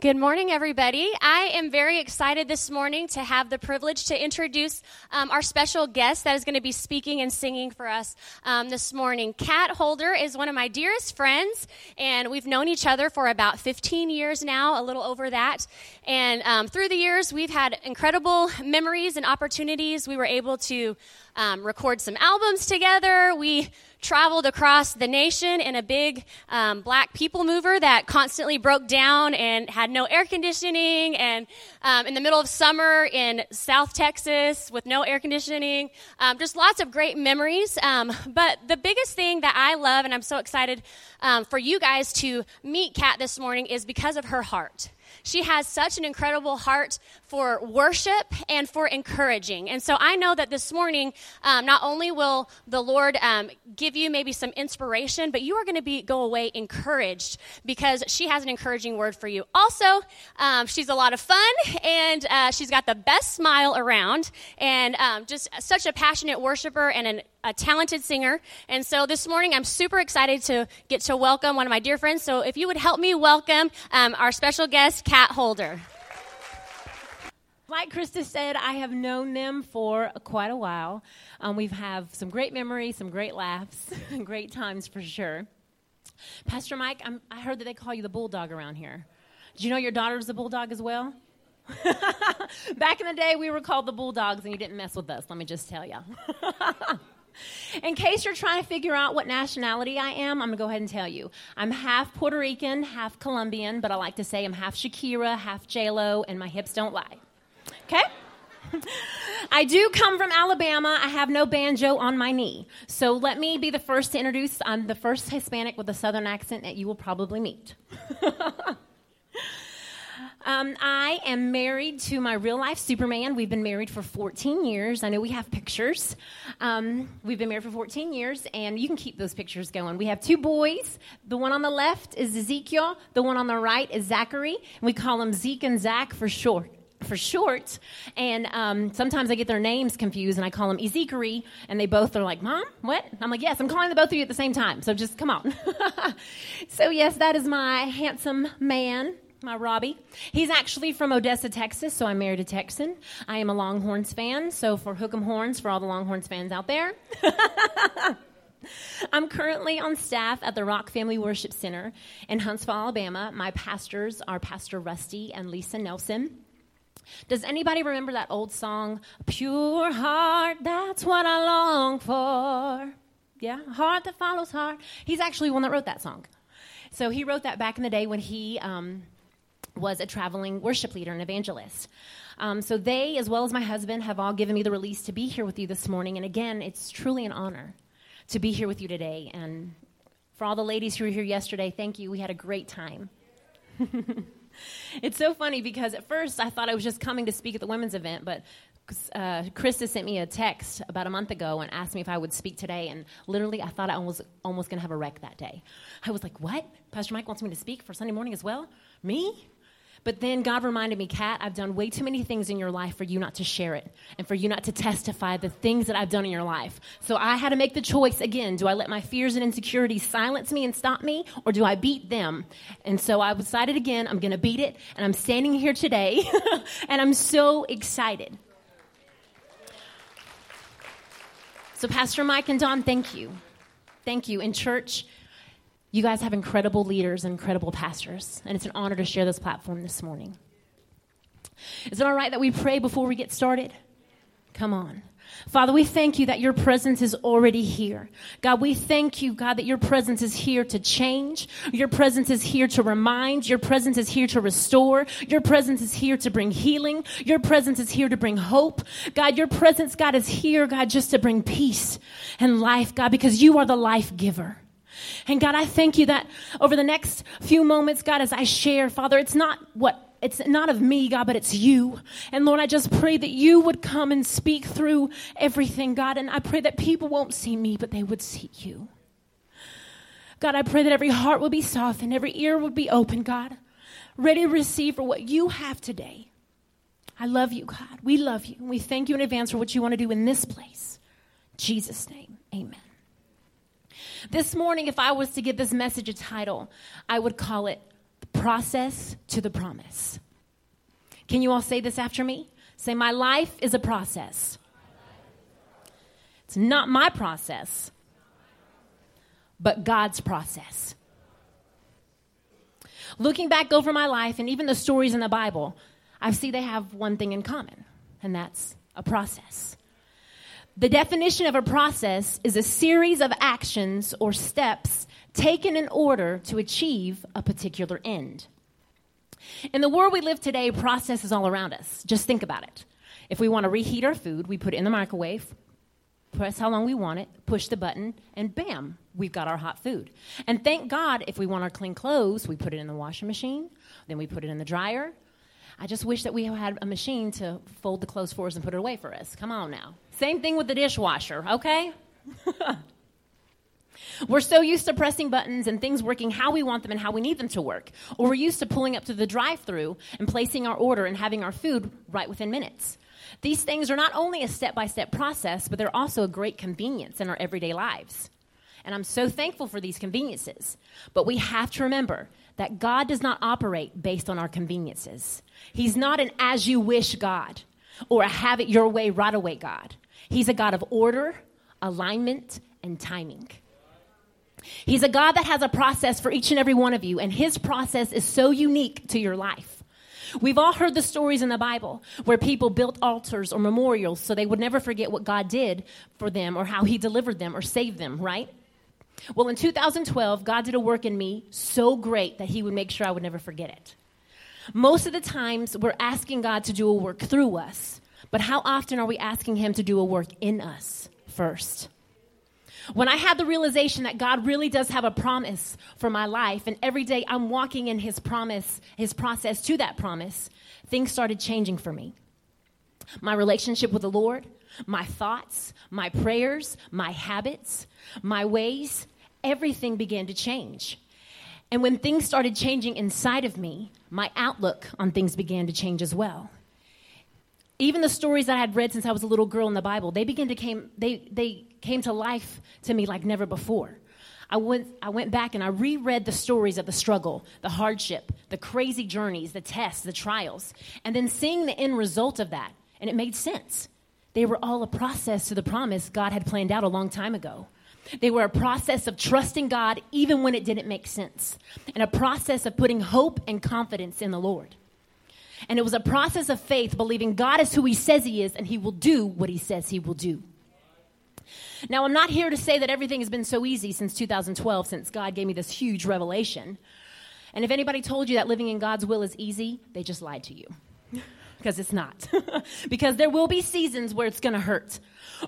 Good morning, everybody. I am very excited this morning to have the privilege to introduce um, our special guest that is going to be speaking and singing for us um, this morning. Kat Holder is one of my dearest friends, and we've known each other for about 15 years now, a little over that. And um, through the years, we've had incredible memories and opportunities. We were able to um, record some albums together. We traveled across the nation in a big um, black people mover that constantly broke down and had no air conditioning, and um, in the middle of summer in South Texas with no air conditioning. Um, just lots of great memories. Um, but the biggest thing that I love, and I'm so excited um, for you guys to meet Kat this morning, is because of her heart. She has such an incredible heart for worship and for encouraging. And so I know that this morning, um, not only will the Lord um, give you maybe some inspiration, but you are going to be go away encouraged because she has an encouraging word for you. Also, um, she's a lot of fun and uh, she's got the best smile around and um, just such a passionate worshiper and an a talented singer. And so this morning, I'm super excited to get to welcome one of my dear friends. So if you would help me welcome um, our special guest, Kat Holder. Like Krista said, I have known them for quite a while. Um, we've had some great memories, some great laughs, great times for sure. Pastor Mike, I'm, I heard that they call you the bulldog around here. Did you know your daughter's a bulldog as well? Back in the day, we were called the bulldogs, and you didn't mess with us, let me just tell you. In case you're trying to figure out what nationality I am, I'm going to go ahead and tell you. I'm half Puerto Rican, half Colombian, but I like to say I'm half Shakira, half J-Lo, and my hips don't lie. Okay? I do come from Alabama. I have no banjo on my knee. So let me be the first to introduce. I'm the first Hispanic with a southern accent that you will probably meet. Um, I am married to my real life Superman. We've been married for 14 years. I know we have pictures. Um, we've been married for 14 years, and you can keep those pictures going. We have two boys. The one on the left is Ezekiel, the one on the right is Zachary. We call them Zeke and Zach for short for short. And um, sometimes I get their names confused and I call them Ezekari, and they both are like, Mom, what? I'm like, Yes, I'm calling the both of you at the same time. So just come on. so, yes, that is my handsome man my Robbie. He's actually from Odessa, Texas, so I married a Texan. I am a Longhorns fan, so for Hook'em Horns, for all the Longhorns fans out there. I'm currently on staff at the Rock Family Worship Center in Huntsville, Alabama. My pastors are Pastor Rusty and Lisa Nelson. Does anybody remember that old song, Pure Heart, that's what I long for? Yeah, heart that follows heart. He's actually one that wrote that song. So he wrote that back in the day when he um, was a traveling worship leader and evangelist. Um, so they, as well as my husband, have all given me the release to be here with you this morning. And again, it's truly an honor to be here with you today. And for all the ladies who were here yesterday, thank you. We had a great time. it's so funny because at first I thought I was just coming to speak at the women's event, but uh, Krista sent me a text about a month ago and asked me if I would speak today. And literally, I thought I was almost going to have a wreck that day. I was like, What? Pastor Mike wants me to speak for Sunday morning as well? Me? But then God reminded me, Kat, I've done way too many things in your life for you not to share it and for you not to testify the things that I've done in your life. So I had to make the choice again. Do I let my fears and insecurities silence me and stop me, or do I beat them? And so I decided again, I'm going to beat it, and I'm standing here today, and I'm so excited. So, Pastor Mike and Don, thank you. Thank you. In church, you guys have incredible leaders and incredible pastors, and it's an honor to share this platform this morning. Is it all right that we pray before we get started? Come on. Father, we thank you that your presence is already here. God, we thank you, God, that your presence is here to change. Your presence is here to remind. Your presence is here to restore. Your presence is here to bring healing. Your presence is here to bring hope. God, your presence, God, is here, God, just to bring peace and life, God, because you are the life giver. And God, I thank you that over the next few moments, God, as I share, Father, it's not what it's not of me, God, but it's you. And Lord, I just pray that you would come and speak through everything, God. And I pray that people won't see me, but they would see you. God, I pray that every heart will be softened, every ear will be open, God, ready to receive for what you have today. I love you, God. We love you. And we thank you in advance for what you want to do in this place. In Jesus' name, amen. This morning, if I was to give this message a title, I would call it process to the promise. Can you all say this after me? Say, My life is a process. It's not my process, but God's process. Looking back over my life and even the stories in the Bible, I see they have one thing in common, and that's a process. The definition of a process is a series of actions or steps taken in order to achieve a particular end. In the world we live today, process is all around us. Just think about it. If we want to reheat our food, we put it in the microwave, press how long we want it, push the button, and bam, we've got our hot food. And thank God, if we want our clean clothes, we put it in the washing machine, then we put it in the dryer. I just wish that we had a machine to fold the clothes for us and put it away for us. Come on now. Same thing with the dishwasher, okay? We're so used to pressing buttons and things working how we want them and how we need them to work. Or we're used to pulling up to the drive through and placing our order and having our food right within minutes. These things are not only a step by step process, but they're also a great convenience in our everyday lives. And I'm so thankful for these conveniences. But we have to remember that God does not operate based on our conveniences. He's not an as you wish God or a have it your way right away God. He's a God of order, alignment, and timing. He's a God that has a process for each and every one of you, and his process is so unique to your life. We've all heard the stories in the Bible where people built altars or memorials so they would never forget what God did for them or how he delivered them or saved them, right? Well, in 2012, God did a work in me so great that he would make sure I would never forget it. Most of the times, we're asking God to do a work through us, but how often are we asking him to do a work in us first? When I had the realization that God really does have a promise for my life, and every day I'm walking in His promise, His process to that promise, things started changing for me. My relationship with the Lord, my thoughts, my prayers, my habits, my ways, everything began to change. And when things started changing inside of me, my outlook on things began to change as well even the stories that I had read since I was a little girl in the Bible, they began to came they they came to life to me like never before. I went I went back and I reread the stories of the struggle, the hardship, the crazy journeys, the tests, the trials, and then seeing the end result of that, and it made sense. They were all a process to the promise God had planned out a long time ago. They were a process of trusting God even when it didn't make sense, and a process of putting hope and confidence in the Lord. And it was a process of faith, believing God is who He says He is and He will do what He says He will do. Now, I'm not here to say that everything has been so easy since 2012, since God gave me this huge revelation. And if anybody told you that living in God's will is easy, they just lied to you. because it's not. because there will be seasons where it's going to hurt,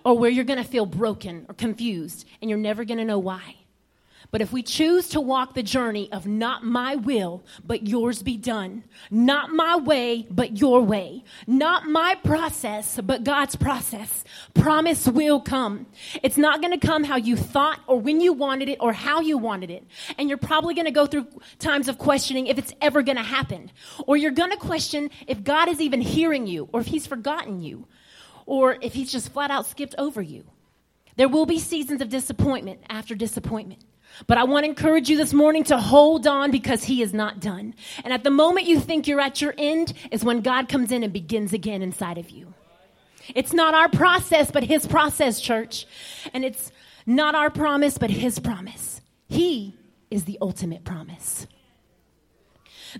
or where you're going to feel broken or confused, and you're never going to know why. But if we choose to walk the journey of not my will, but yours be done, not my way, but your way, not my process, but God's process, promise will come. It's not going to come how you thought or when you wanted it or how you wanted it. And you're probably going to go through times of questioning if it's ever going to happen. Or you're going to question if God is even hearing you or if he's forgotten you or if he's just flat out skipped over you. There will be seasons of disappointment after disappointment. But I want to encourage you this morning to hold on because he is not done. And at the moment you think you're at your end is when God comes in and begins again inside of you. It's not our process, but his process, church. And it's not our promise, but his promise. He is the ultimate promise.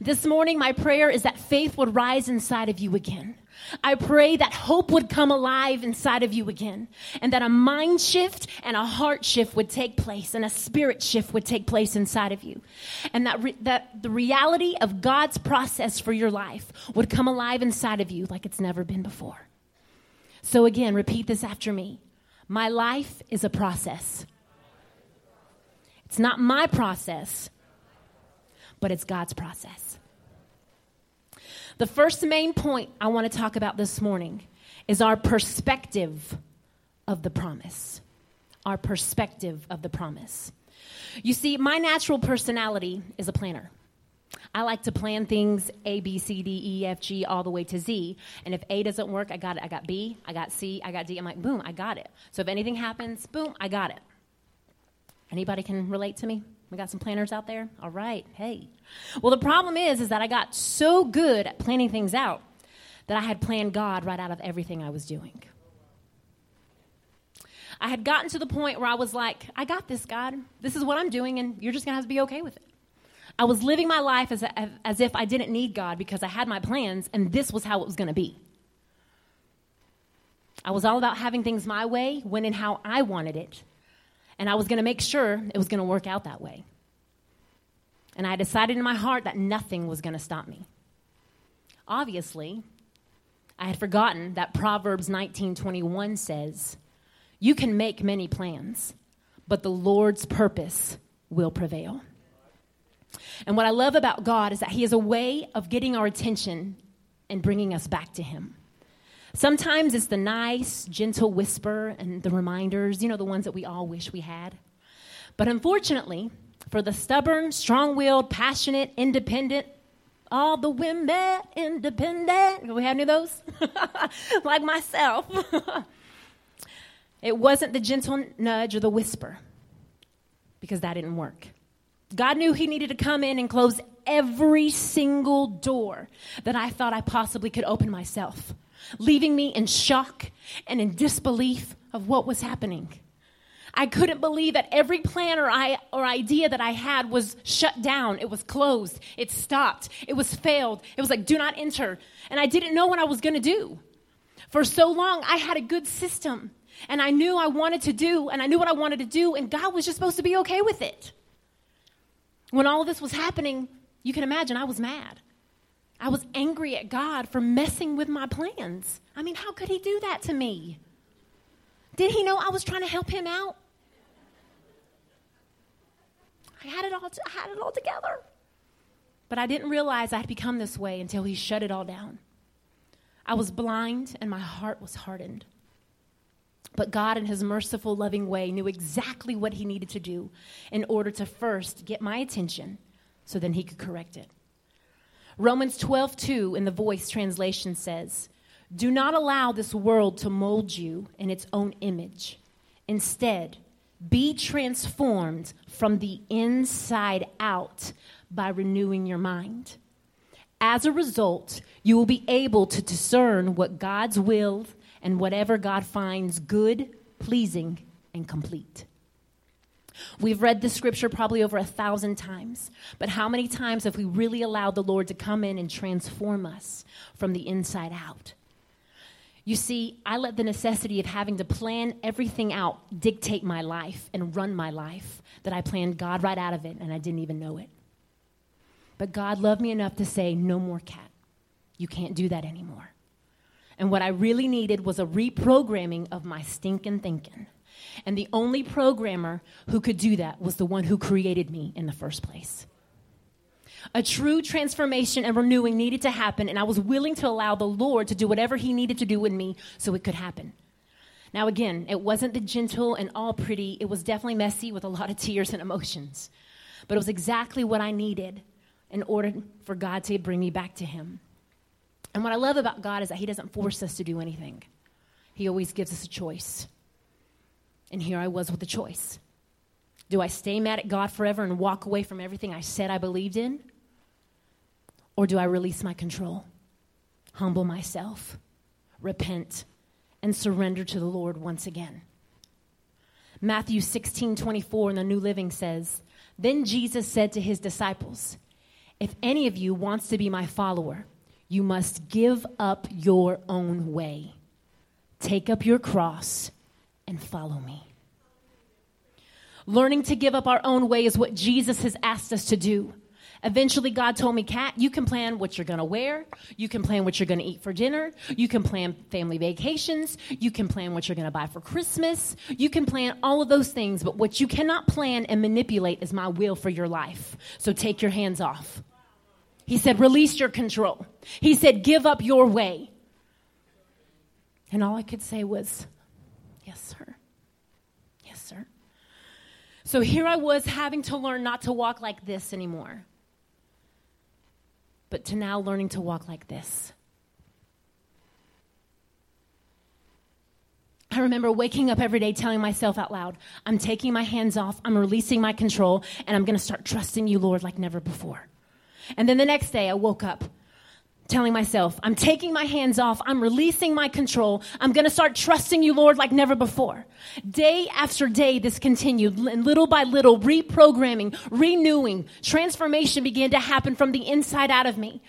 This morning, my prayer is that faith would rise inside of you again. I pray that hope would come alive inside of you again, and that a mind shift and a heart shift would take place, and a spirit shift would take place inside of you, and that, re- that the reality of God's process for your life would come alive inside of you like it's never been before. So, again, repeat this after me My life is a process. It's not my process, but it's God's process. The first main point I want to talk about this morning is our perspective of the promise. Our perspective of the promise. You see, my natural personality is a planner. I like to plan things A, B, C, D, E, F, G, all the way to Z. And if A doesn't work, I got it. I got B, I got C, I got D. I'm like, boom, I got it. So if anything happens, boom, I got it. Anybody can relate to me? We got some planners out there? All right. Hey. Well, the problem is is that I got so good at planning things out that I had planned God right out of everything I was doing. I had gotten to the point where I was like, I got this, God. This is what I'm doing, and you're just going to have to be okay with it. I was living my life as, as if I didn't need God because I had my plans, and this was how it was going to be. I was all about having things my way, when and how I wanted it. And I was going to make sure it was going to work out that way. And I decided in my heart that nothing was going to stop me. Obviously, I had forgotten that Proverbs 19:21 says, "You can make many plans, but the Lord's purpose will prevail." And what I love about God is that he has a way of getting our attention and bringing us back to him. Sometimes it's the nice, gentle whisper and the reminders, you know, the ones that we all wish we had. But unfortunately, for the stubborn, strong willed, passionate, independent, all the women independent, do we have any of those? like myself. it wasn't the gentle nudge or the whisper because that didn't work. God knew He needed to come in and close every single door that I thought I possibly could open myself leaving me in shock and in disbelief of what was happening. I couldn't believe that every plan or, I, or idea that I had was shut down. It was closed. It stopped. It was failed. It was like, do not enter. And I didn't know what I was going to do. For so long, I had a good system. And I knew I wanted to do, and I knew what I wanted to do, and God was just supposed to be okay with it. When all of this was happening, you can imagine I was mad. I was angry at God for messing with my plans. I mean, how could He do that to me? Did He know I was trying to help Him out? I had it all, I had it all together. But I didn't realize I had become this way until He shut it all down. I was blind and my heart was hardened. But God, in His merciful, loving way, knew exactly what He needed to do in order to first get my attention so then He could correct it. Romans 12, 2 in the voice translation says, Do not allow this world to mold you in its own image. Instead, be transformed from the inside out by renewing your mind. As a result, you will be able to discern what God's will and whatever God finds good, pleasing, and complete. We've read the scripture probably over a thousand times, but how many times have we really allowed the Lord to come in and transform us from the inside out? You see, I let the necessity of having to plan everything out dictate my life and run my life that I planned God right out of it and I didn't even know it. But God loved me enough to say, No more Kat. You can't do that anymore. And what I really needed was a reprogramming of my stinking thinking. And the only programmer who could do that was the one who created me in the first place. A true transformation and renewing needed to happen, and I was willing to allow the Lord to do whatever He needed to do in me so it could happen. Now, again, it wasn't the gentle and all pretty, it was definitely messy with a lot of tears and emotions. But it was exactly what I needed in order for God to bring me back to Him. And what I love about God is that He doesn't force us to do anything, He always gives us a choice. And here I was with a choice. Do I stay mad at God forever and walk away from everything I said I believed in? Or do I release my control, humble myself, repent, and surrender to the Lord once again? Matthew 16 24 in the New Living says, Then Jesus said to his disciples, If any of you wants to be my follower, you must give up your own way, take up your cross, and follow me. Learning to give up our own way is what Jesus has asked us to do. Eventually, God told me, Kat, you can plan what you're going to wear. You can plan what you're going to eat for dinner. You can plan family vacations. You can plan what you're going to buy for Christmas. You can plan all of those things, but what you cannot plan and manipulate is my will for your life. So take your hands off. He said, release your control. He said, give up your way. And all I could say was, yes, sir. Yes, sir. So here I was having to learn not to walk like this anymore, but to now learning to walk like this. I remember waking up every day telling myself out loud, I'm taking my hands off, I'm releasing my control, and I'm going to start trusting you, Lord, like never before. And then the next day, I woke up telling myself, I'm taking my hands off, I'm releasing my control, I'm going to start trusting you, Lord, like never before. Day after day, this continued, and little by little, reprogramming, renewing, transformation began to happen from the inside out of me.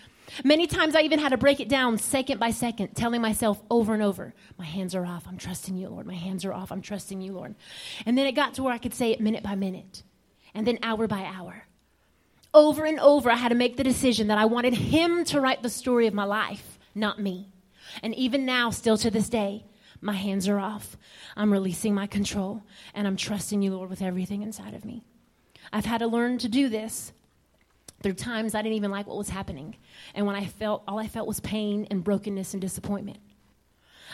Many times I even had to break it down second by second, telling myself over and over, My hands are off. I'm trusting you, Lord. My hands are off. I'm trusting you, Lord. And then it got to where I could say it minute by minute, and then hour by hour. Over and over, I had to make the decision that I wanted Him to write the story of my life, not me. And even now, still to this day, my hands are off. I'm releasing my control, and I'm trusting you, Lord, with everything inside of me. I've had to learn to do this are times I didn't even like what was happening. And when I felt, all I felt was pain and brokenness and disappointment.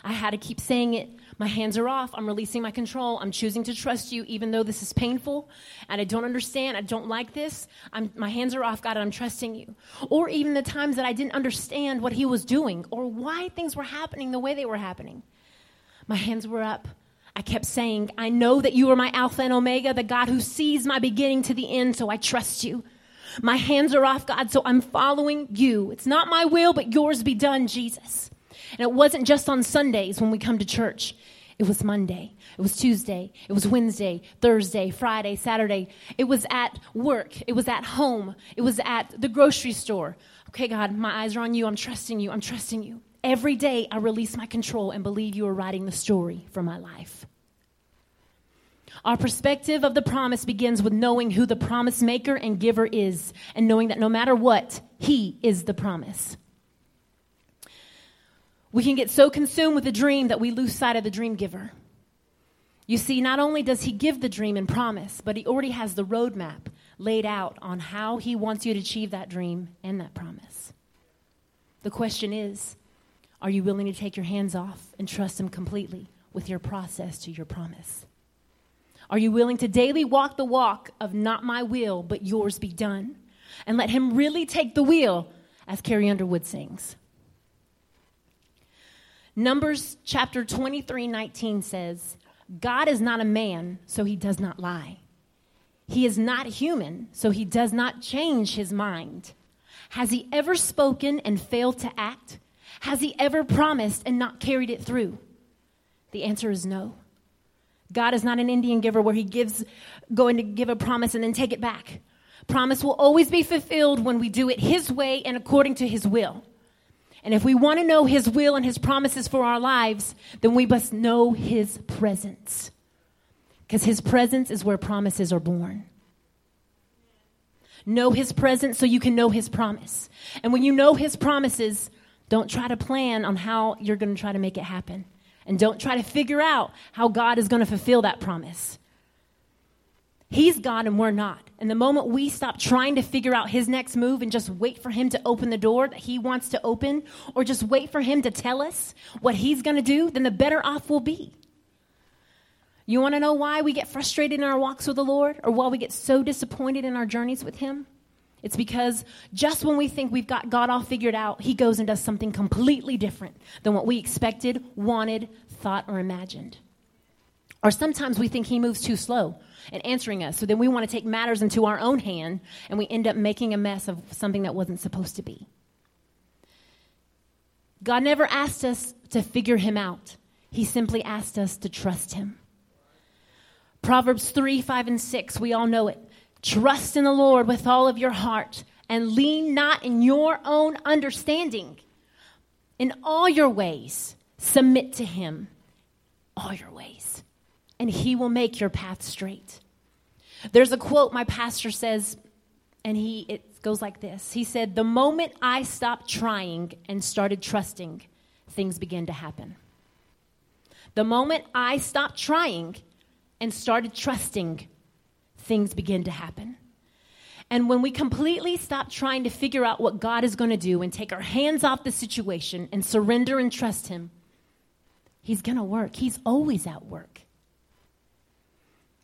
I had to keep saying it. My hands are off. I'm releasing my control. I'm choosing to trust you, even though this is painful and I don't understand. I don't like this. I'm, my hands are off, God, and I'm trusting you. Or even the times that I didn't understand what He was doing or why things were happening the way they were happening. My hands were up. I kept saying, I know that you are my Alpha and Omega, the God who sees my beginning to the end, so I trust you. My hands are off, God, so I'm following you. It's not my will, but yours be done, Jesus. And it wasn't just on Sundays when we come to church. It was Monday. It was Tuesday. It was Wednesday, Thursday, Friday, Saturday. It was at work. It was at home. It was at the grocery store. Okay, God, my eyes are on you. I'm trusting you. I'm trusting you. Every day I release my control and believe you are writing the story for my life. Our perspective of the promise begins with knowing who the promise maker and giver is, and knowing that no matter what, He is the promise. We can get so consumed with the dream that we lose sight of the dream giver. You see, not only does He give the dream and promise, but He already has the roadmap laid out on how He wants you to achieve that dream and that promise. The question is are you willing to take your hands off and trust Him completely with your process to your promise? Are you willing to daily walk the walk of not my will, but yours be done? And let him really take the wheel, as Carrie Underwood sings. Numbers chapter 23 19 says, God is not a man, so he does not lie. He is not human, so he does not change his mind. Has he ever spoken and failed to act? Has he ever promised and not carried it through? The answer is no. God is not an Indian giver where he gives, going to give a promise and then take it back. Promise will always be fulfilled when we do it his way and according to his will. And if we want to know his will and his promises for our lives, then we must know his presence. Because his presence is where promises are born. Know his presence so you can know his promise. And when you know his promises, don't try to plan on how you're going to try to make it happen. And don't try to figure out how God is going to fulfill that promise. He's God and we're not. And the moment we stop trying to figure out his next move and just wait for him to open the door that he wants to open, or just wait for him to tell us what he's going to do, then the better off we'll be. You want to know why we get frustrated in our walks with the Lord, or why we get so disappointed in our journeys with him? It's because just when we think we've got God all figured out, He goes and does something completely different than what we expected, wanted, thought, or imagined. Or sometimes we think He moves too slow in answering us, so then we want to take matters into our own hand and we end up making a mess of something that wasn't supposed to be. God never asked us to figure Him out, He simply asked us to trust Him. Proverbs 3, 5, and 6, we all know it. Trust in the Lord with all of your heart and lean not in your own understanding. In all your ways, submit to Him, all your ways, and He will make your path straight. There's a quote my pastor says, and he it goes like this. He said, "The moment I stopped trying and started trusting, things began to happen." The moment I stopped trying and started trusting, things begin to happen. And when we completely stop trying to figure out what God is going to do and take our hands off the situation and surrender and trust Him, He's going to work. He's always at work.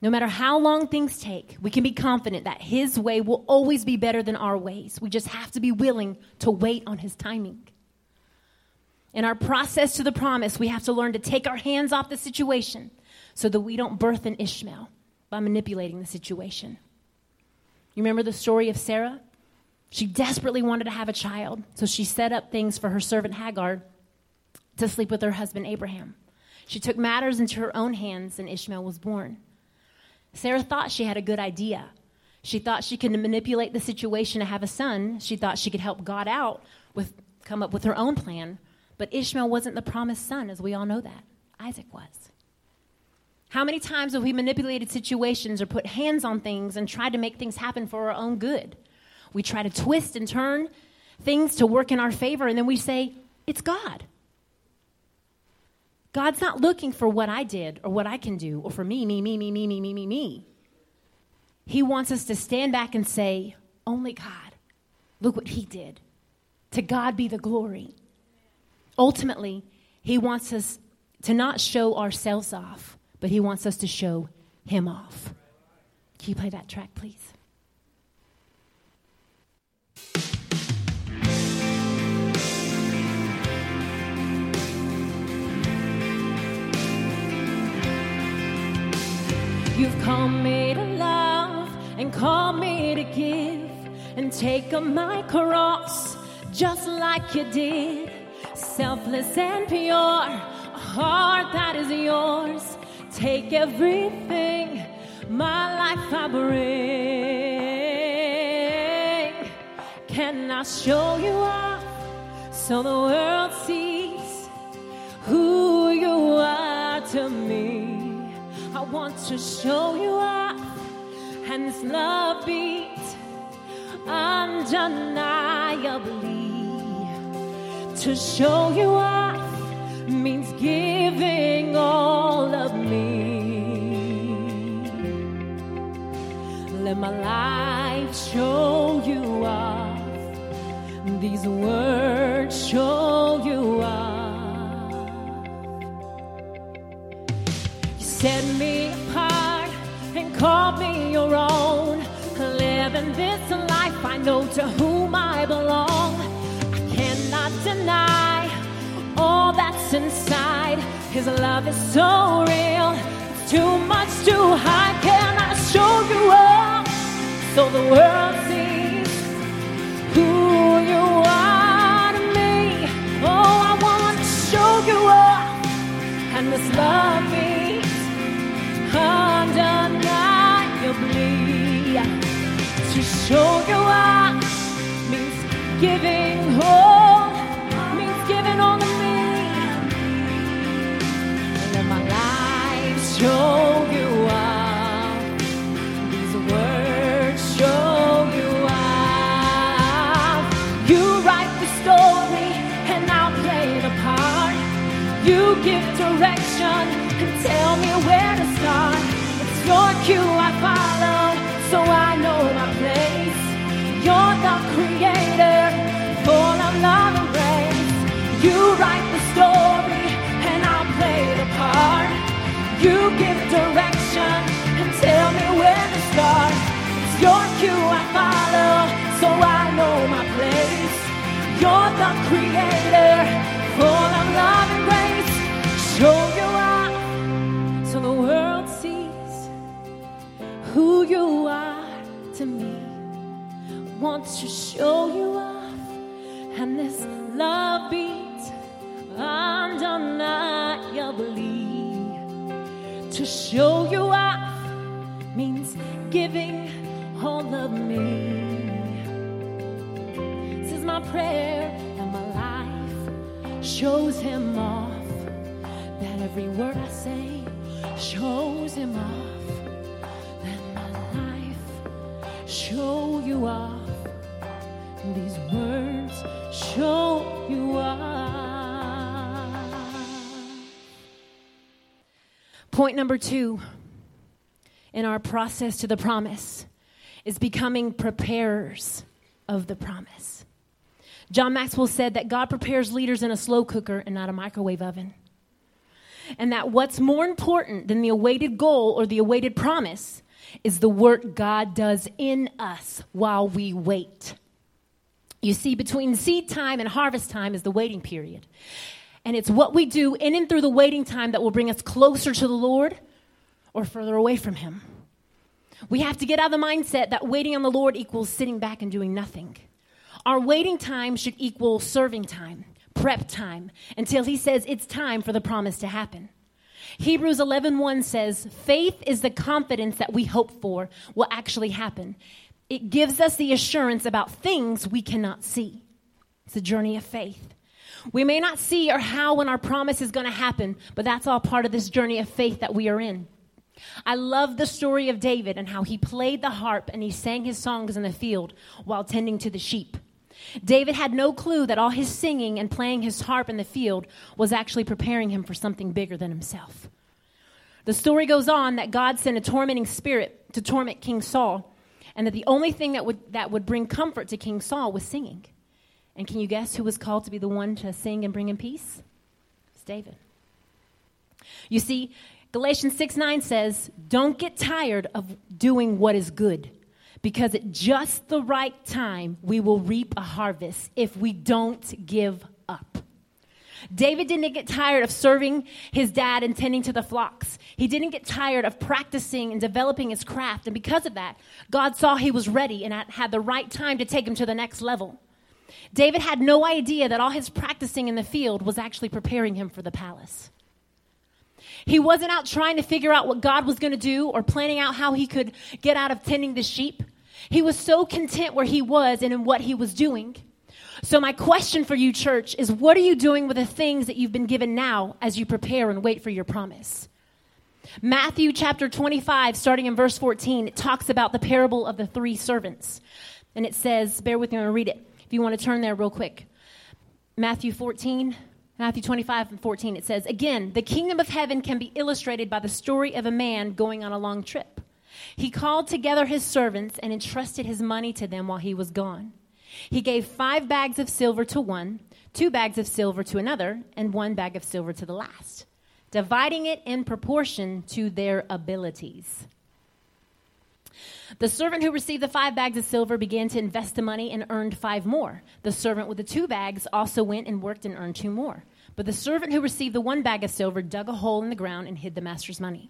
No matter how long things take, we can be confident that His way will always be better than our ways. We just have to be willing to wait on His timing. In our process to the promise, we have to learn to take our hands off the situation so that we don't birth an Ishmael by manipulating the situation. You remember the story of Sarah? She desperately wanted to have a child, so she set up things for her servant Hagar to sleep with her husband Abraham. She took matters into her own hands, and Ishmael was born. Sarah thought she had a good idea. She thought she could manipulate the situation to have a son. She thought she could help God out with come up with her own plan. But Ishmael wasn't the promised son, as we all know that. Isaac was. How many times have we manipulated situations or put hands on things and tried to make things happen for our own good? We try to twist and turn things to work in our favor, and then we say, It's God. God's not looking for what I did or what I can do or for me, me, me, me, me, me, me, me, me. He wants us to stand back and say, Only God. Look what He did. To God be the glory. Ultimately, He wants us to not show ourselves off, but He wants us to show Him off. Can you play that track, please? You've called me to love and called me to give and take up my cross just like you did. Selfless and pure, a heart that is yours. Take everything, my life I bring. Can I show you off so the world sees who you are to me? Want to show you off, and this love beat undeniably. To show you off means giving all of me. Let my life show you off. These words show you off. Set me apart and called me your own. Living this life, I know to whom I belong. I cannot deny all that's inside. His love is so real, it's too much to hide. Can I show you up so the world sees who you are to me? Oh, I want to show you up, and this love show you up means giving you are to me. Want to show you off, and this love beats undeniably. To show you off means giving all of me. This is my prayer, and my life shows him off. That every word I say shows him off. Show you off. These words show you off. Point number two in our process to the promise is becoming preparers of the promise. John Maxwell said that God prepares leaders in a slow cooker and not a microwave oven. And that what's more important than the awaited goal or the awaited promise is the work God does in us while we wait. You see, between seed time and harvest time is the waiting period. And it's what we do in and through the waiting time that will bring us closer to the Lord or further away from Him. We have to get out of the mindset that waiting on the Lord equals sitting back and doing nothing. Our waiting time should equal serving time, prep time, until He says it's time for the promise to happen. Hebrews 11:1 says, "Faith is the confidence that we hope for will actually happen. It gives us the assurance about things we cannot see." It's a journey of faith. We may not see or how when our promise is going to happen, but that's all part of this journey of faith that we are in. I love the story of David and how he played the harp and he sang his songs in the field while tending to the sheep. David had no clue that all his singing and playing his harp in the field was actually preparing him for something bigger than himself. The story goes on that God sent a tormenting spirit to torment King Saul, and that the only thing that would, that would bring comfort to King Saul was singing. And can you guess who was called to be the one to sing and bring him peace? It's David. You see, Galatians 6 9 says, Don't get tired of doing what is good, because at just the right time we will reap a harvest if we don't give up. David didn't get tired of serving his dad and tending to the flocks. He didn't get tired of practicing and developing his craft. And because of that, God saw he was ready and had the right time to take him to the next level. David had no idea that all his practicing in the field was actually preparing him for the palace. He wasn't out trying to figure out what God was going to do or planning out how he could get out of tending the sheep. He was so content where he was and in what he was doing. So, my question for you, church, is what are you doing with the things that you've been given now as you prepare and wait for your promise? Matthew chapter 25, starting in verse 14, it talks about the parable of the three servants. And it says, bear with me, I'm going to read it if you want to turn there real quick. Matthew 14, Matthew 25 and 14, it says, Again, the kingdom of heaven can be illustrated by the story of a man going on a long trip. He called together his servants and entrusted his money to them while he was gone. He gave five bags of silver to one, two bags of silver to another, and one bag of silver to the last, dividing it in proportion to their abilities. The servant who received the five bags of silver began to invest the money and earned five more. The servant with the two bags also went and worked and earned two more. But the servant who received the one bag of silver dug a hole in the ground and hid the master's money.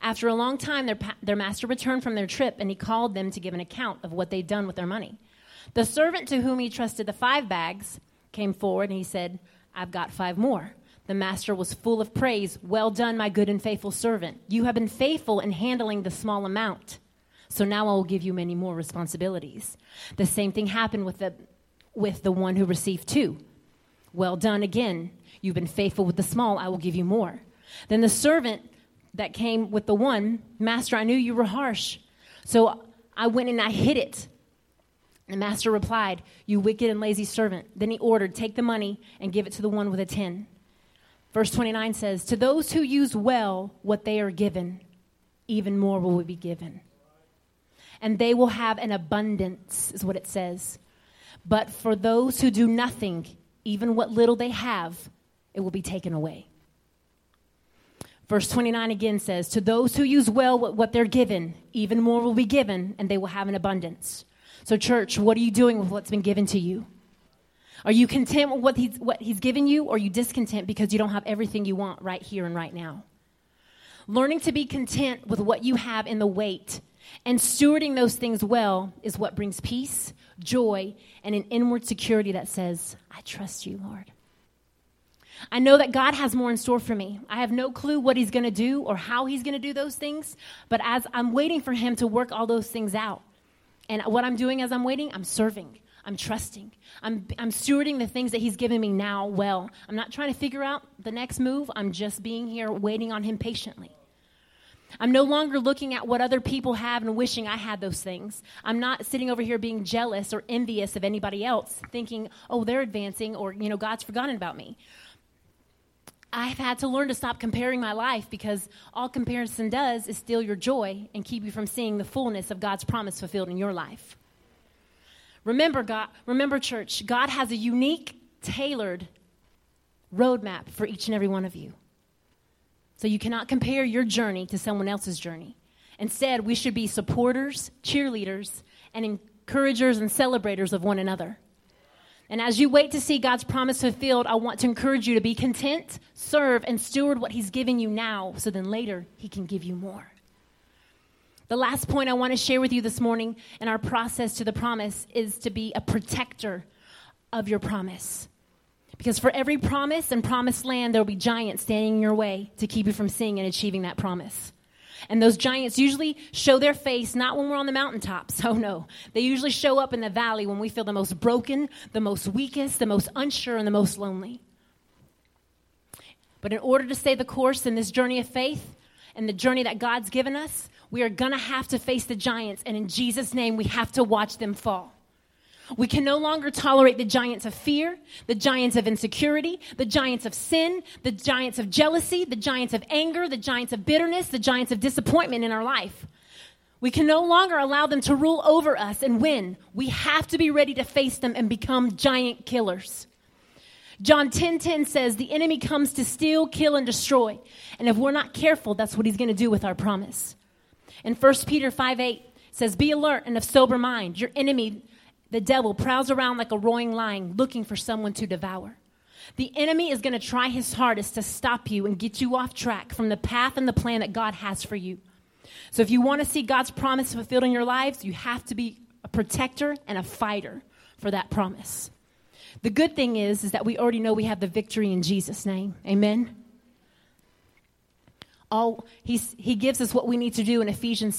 After a long time, their, their master returned from their trip and he called them to give an account of what they'd done with their money. The servant to whom he trusted the five bags came forward and he said, I've got five more. The master was full of praise. Well done, my good and faithful servant. You have been faithful in handling the small amount. So now I will give you many more responsibilities. The same thing happened with the, with the one who received two. Well done again. You've been faithful with the small, I will give you more. Then the servant that came with the one, Master, I knew you were harsh. So I went and I hid it. The master replied, You wicked and lazy servant. Then he ordered, Take the money and give it to the one with a ten. Verse 29 says, To those who use well what they are given, even more will be given and they will have an abundance, is what it says. But for those who do nothing, even what little they have, it will be taken away. Verse 29 again says, To those who use well what they're given, even more will be given, and they will have an abundance. So, church, what are you doing with what's been given to you? Are you content with what he's, what he's given you, or are you discontent because you don't have everything you want right here and right now? Learning to be content with what you have in the wait and stewarding those things well is what brings peace, joy, and an inward security that says, I trust you, Lord. I know that God has more in store for me. I have no clue what He's going to do or how He's going to do those things, but as I'm waiting for Him to work all those things out, and what I'm doing as I'm waiting, I'm serving. I'm trusting. I'm, I'm stewarding the things that He's given me now well. I'm not trying to figure out the next move. I'm just being here waiting on Him patiently. I'm no longer looking at what other people have and wishing I had those things. I'm not sitting over here being jealous or envious of anybody else, thinking, oh, they're advancing or, you know, God's forgotten about me. I've had to learn to stop comparing my life because all comparison does is steal your joy and keep you from seeing the fullness of God's promise fulfilled in your life. Remember, God, remember, church, God has a unique, tailored roadmap for each and every one of you. So you cannot compare your journey to someone else's journey. Instead, we should be supporters, cheerleaders, and encouragers and celebrators of one another. And as you wait to see God's promise fulfilled, I want to encourage you to be content, serve, and steward what He's giving you now so then later He can give you more. The last point I want to share with you this morning in our process to the promise is to be a protector of your promise. Because for every promise and promised land, there will be giants standing in your way to keep you from seeing and achieving that promise. And those giants usually show their face not when we're on the mountaintops. Oh no. They usually show up in the valley when we feel the most broken, the most weakest, the most unsure, and the most lonely. But in order to stay the course in this journey of faith and the journey that God's given us, we are going to have to face the giants. And in Jesus' name, we have to watch them fall. We can no longer tolerate the giants of fear, the giants of insecurity, the giants of sin, the giants of jealousy, the giants of anger, the giants of bitterness, the giants of disappointment in our life. We can no longer allow them to rule over us and win. We have to be ready to face them and become giant killers. John 10:10 10, 10 says the enemy comes to steal, kill and destroy. And if we're not careful, that's what he's going to do with our promise. And 1 Peter 5:8 says be alert and of sober mind. Your enemy the devil prowls around like a roaring lion looking for someone to devour. The enemy is going to try his hardest to stop you and get you off track from the path and the plan that God has for you. So if you want to see God's promise fulfilled in your lives, you have to be a protector and a fighter for that promise. The good thing is is that we already know we have the victory in Jesus name. Amen. All he gives us what we need to do in Ephesians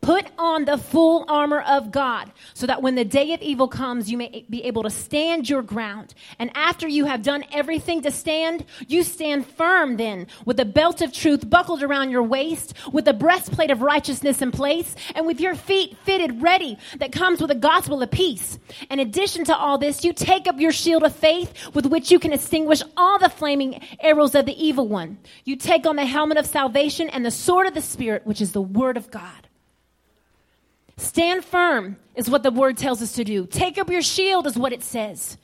Put on the full armor of God so that when the day of evil comes, you may be able to stand your ground. And after you have done everything to stand, you stand firm then with the belt of truth buckled around your waist, with the breastplate of righteousness in place, and with your feet fitted ready that comes with the gospel of peace. In addition to all this, you take up your shield of faith with which you can extinguish all the flaming arrows of the evil one. You take on the helmet of salvation and the sword of the Spirit, which is the word of God. Stand firm is what the word tells us to do. Take up your shield is what it says.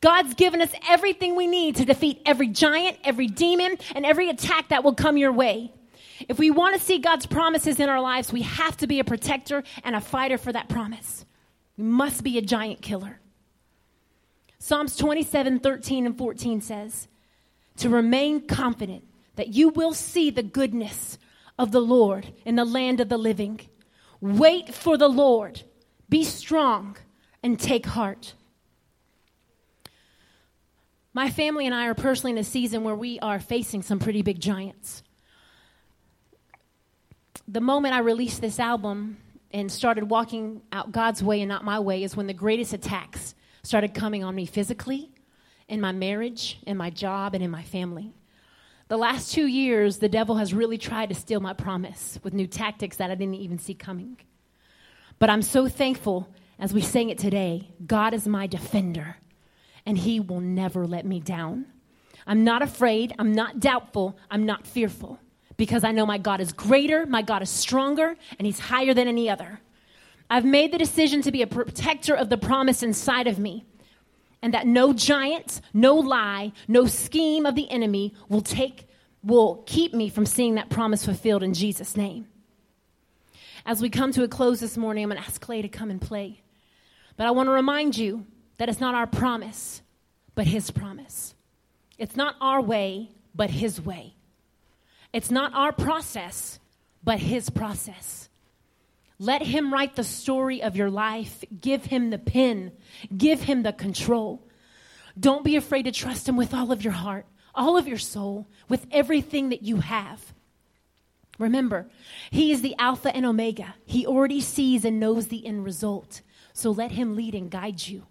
God's given us everything we need to defeat every giant, every demon, and every attack that will come your way. If we want to see God's promises in our lives, we have to be a protector and a fighter for that promise. We must be a giant killer. Psalms 27 13 and 14 says, To remain confident that you will see the goodness of the Lord in the land of the living. Wait for the Lord. Be strong and take heart. My family and I are personally in a season where we are facing some pretty big giants. The moment I released this album and started walking out God's way and not my way is when the greatest attacks started coming on me physically, in my marriage, in my job, and in my family. The last two years, the devil has really tried to steal my promise with new tactics that I didn't even see coming. But I'm so thankful as we sang it today God is my defender, and he will never let me down. I'm not afraid, I'm not doubtful, I'm not fearful because I know my God is greater, my God is stronger, and he's higher than any other. I've made the decision to be a protector of the promise inside of me and that no giant, no lie, no scheme of the enemy will take will keep me from seeing that promise fulfilled in Jesus name. As we come to a close this morning, I'm going to ask Clay to come and play. But I want to remind you that it's not our promise, but his promise. It's not our way, but his way. It's not our process, but his process. Let him write the story of your life. Give him the pen. Give him the control. Don't be afraid to trust him with all of your heart, all of your soul, with everything that you have. Remember, he is the Alpha and Omega. He already sees and knows the end result. So let him lead and guide you.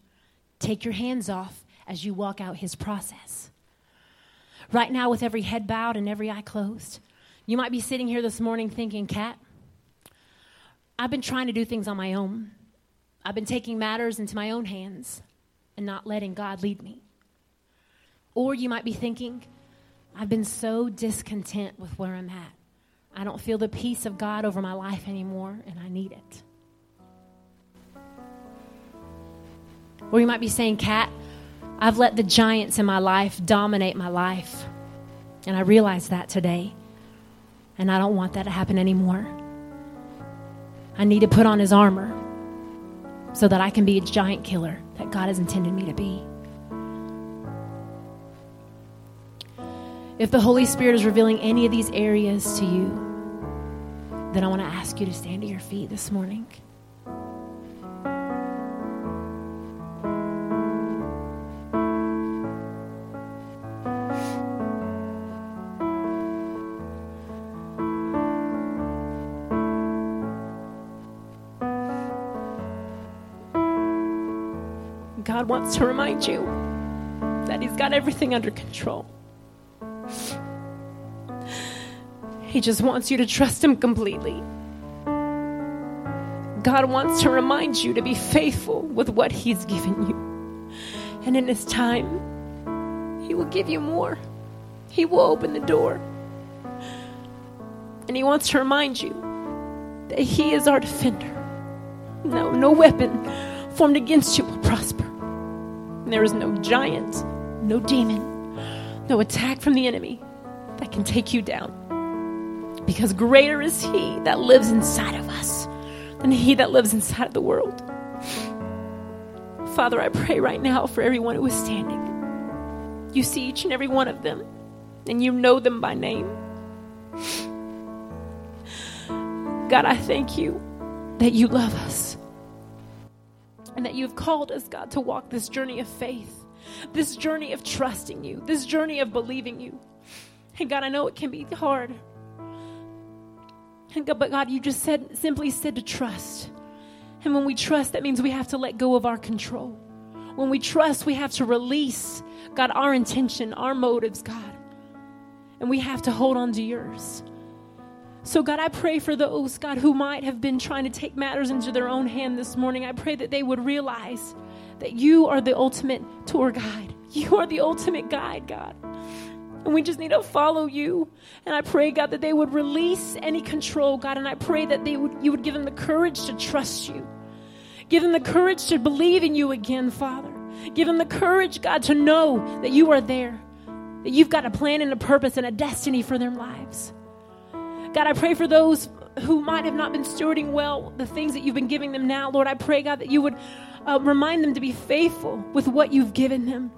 Take your hands off as you walk out his process. Right now, with every head bowed and every eye closed, you might be sitting here this morning thinking, Kat, I've been trying to do things on my own. I've been taking matters into my own hands and not letting God lead me. Or you might be thinking, I've been so discontent with where I'm at. I don't feel the peace of God over my life anymore, and I need it. Or you might be saying, Kat, I've let the giants in my life dominate my life. And I realize that today. And I don't want that to happen anymore. I need to put on his armor so that I can be a giant killer that God has intended me to be. If the Holy Spirit is revealing any of these areas to you, then I want to ask you to stand to your feet this morning. God wants to remind you that He's got everything under control. He just wants you to trust Him completely. God wants to remind you to be faithful with what He's given you. And in His time, He will give you more. He will open the door. And He wants to remind you that He is our defender. No, no weapon formed against you will prosper. And there is no giant, no demon, no attack from the enemy that can take you down because greater is He that lives inside of us than He that lives inside of the world. Father, I pray right now for everyone who is standing. You see each and every one of them, and you know them by name. God, I thank you that you love us and that you have called us, God, to walk this journey of faith, this journey of trusting you, this journey of believing you. And God, I know it can be hard. And God, but God, you just said simply said to trust. And when we trust, that means we have to let go of our control. When we trust, we have to release, God, our intention, our motives, God. And we have to hold on to yours. So, God, I pray for those, God, who might have been trying to take matters into their own hand this morning. I pray that they would realize that you are the ultimate tour guide. You are the ultimate guide, God. And we just need to follow you. And I pray, God, that they would release any control, God. And I pray that they would, you would give them the courage to trust you. Give them the courage to believe in you again, Father. Give them the courage, God, to know that you are there, that you've got a plan and a purpose and a destiny for their lives. God, I pray for those who might have not been stewarding well the things that you've been giving them now. Lord, I pray, God, that you would uh, remind them to be faithful with what you've given them.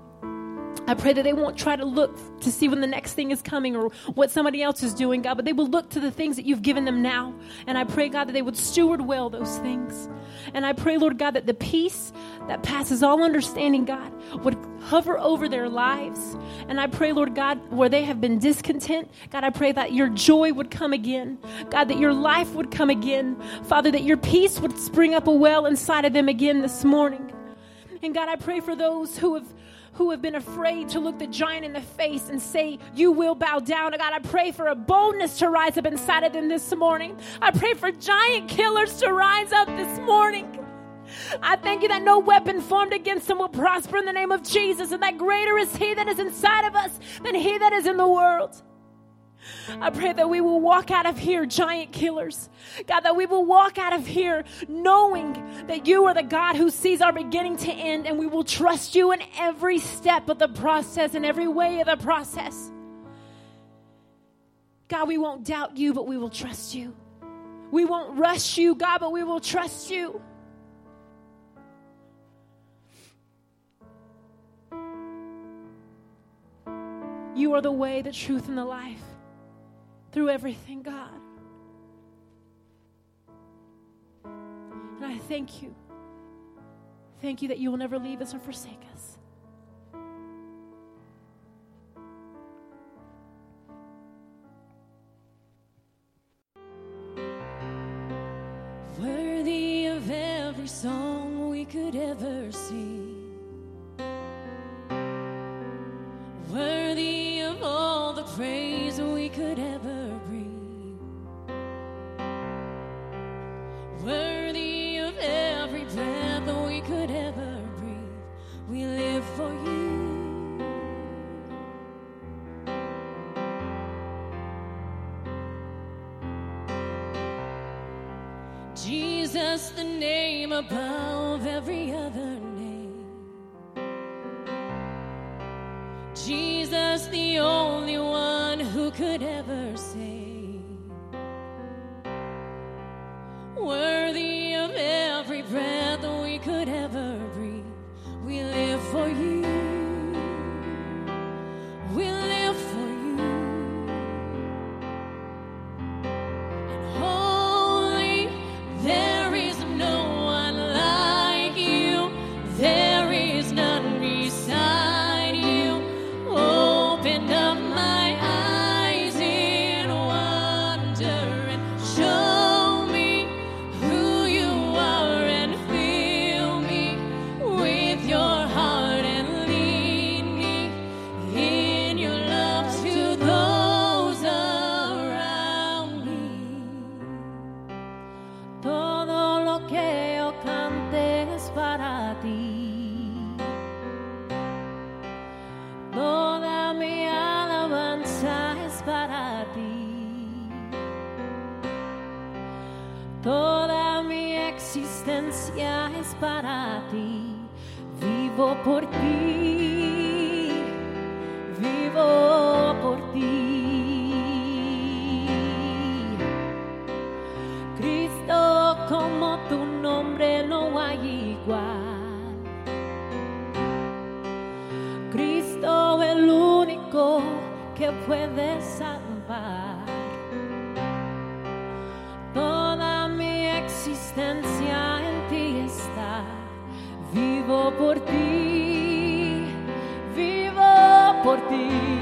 I pray that they won't try to look to see when the next thing is coming or what somebody else is doing, God, but they will look to the things that you've given them now. And I pray, God, that they would steward well those things. And I pray, Lord God, that the peace that passes all understanding, God, would hover over their lives. And I pray, Lord God, where they have been discontent, God, I pray that your joy would come again. God, that your life would come again. Father, that your peace would spring up a well inside of them again this morning. And God, I pray for those who have who have been afraid to look the giant in the face and say, You will bow down. God, I pray for a boldness to rise up inside of them this morning. I pray for giant killers to rise up this morning. I thank you that no weapon formed against them will prosper in the name of Jesus, and that greater is He that is inside of us than He that is in the world. I pray that we will walk out of here giant killers. God, that we will walk out of here knowing that you are the God who sees our beginning to end, and we will trust you in every step of the process and every way of the process. God, we won't doubt you, but we will trust you. We won't rush you, God, but we will trust you. You are the way, the truth, and the life through everything, God. And I thank you. Thank you that you will never leave us or forsake us. Worthy of every song we could ever sing. Jesus, the name above every other. Toda mi existencia es para ti. Vivo por ti. Vivo por ti. Cristo, como tu nombre no hay igual. Cristo, el único que puede salvar. vivo por ti, vivo por ti.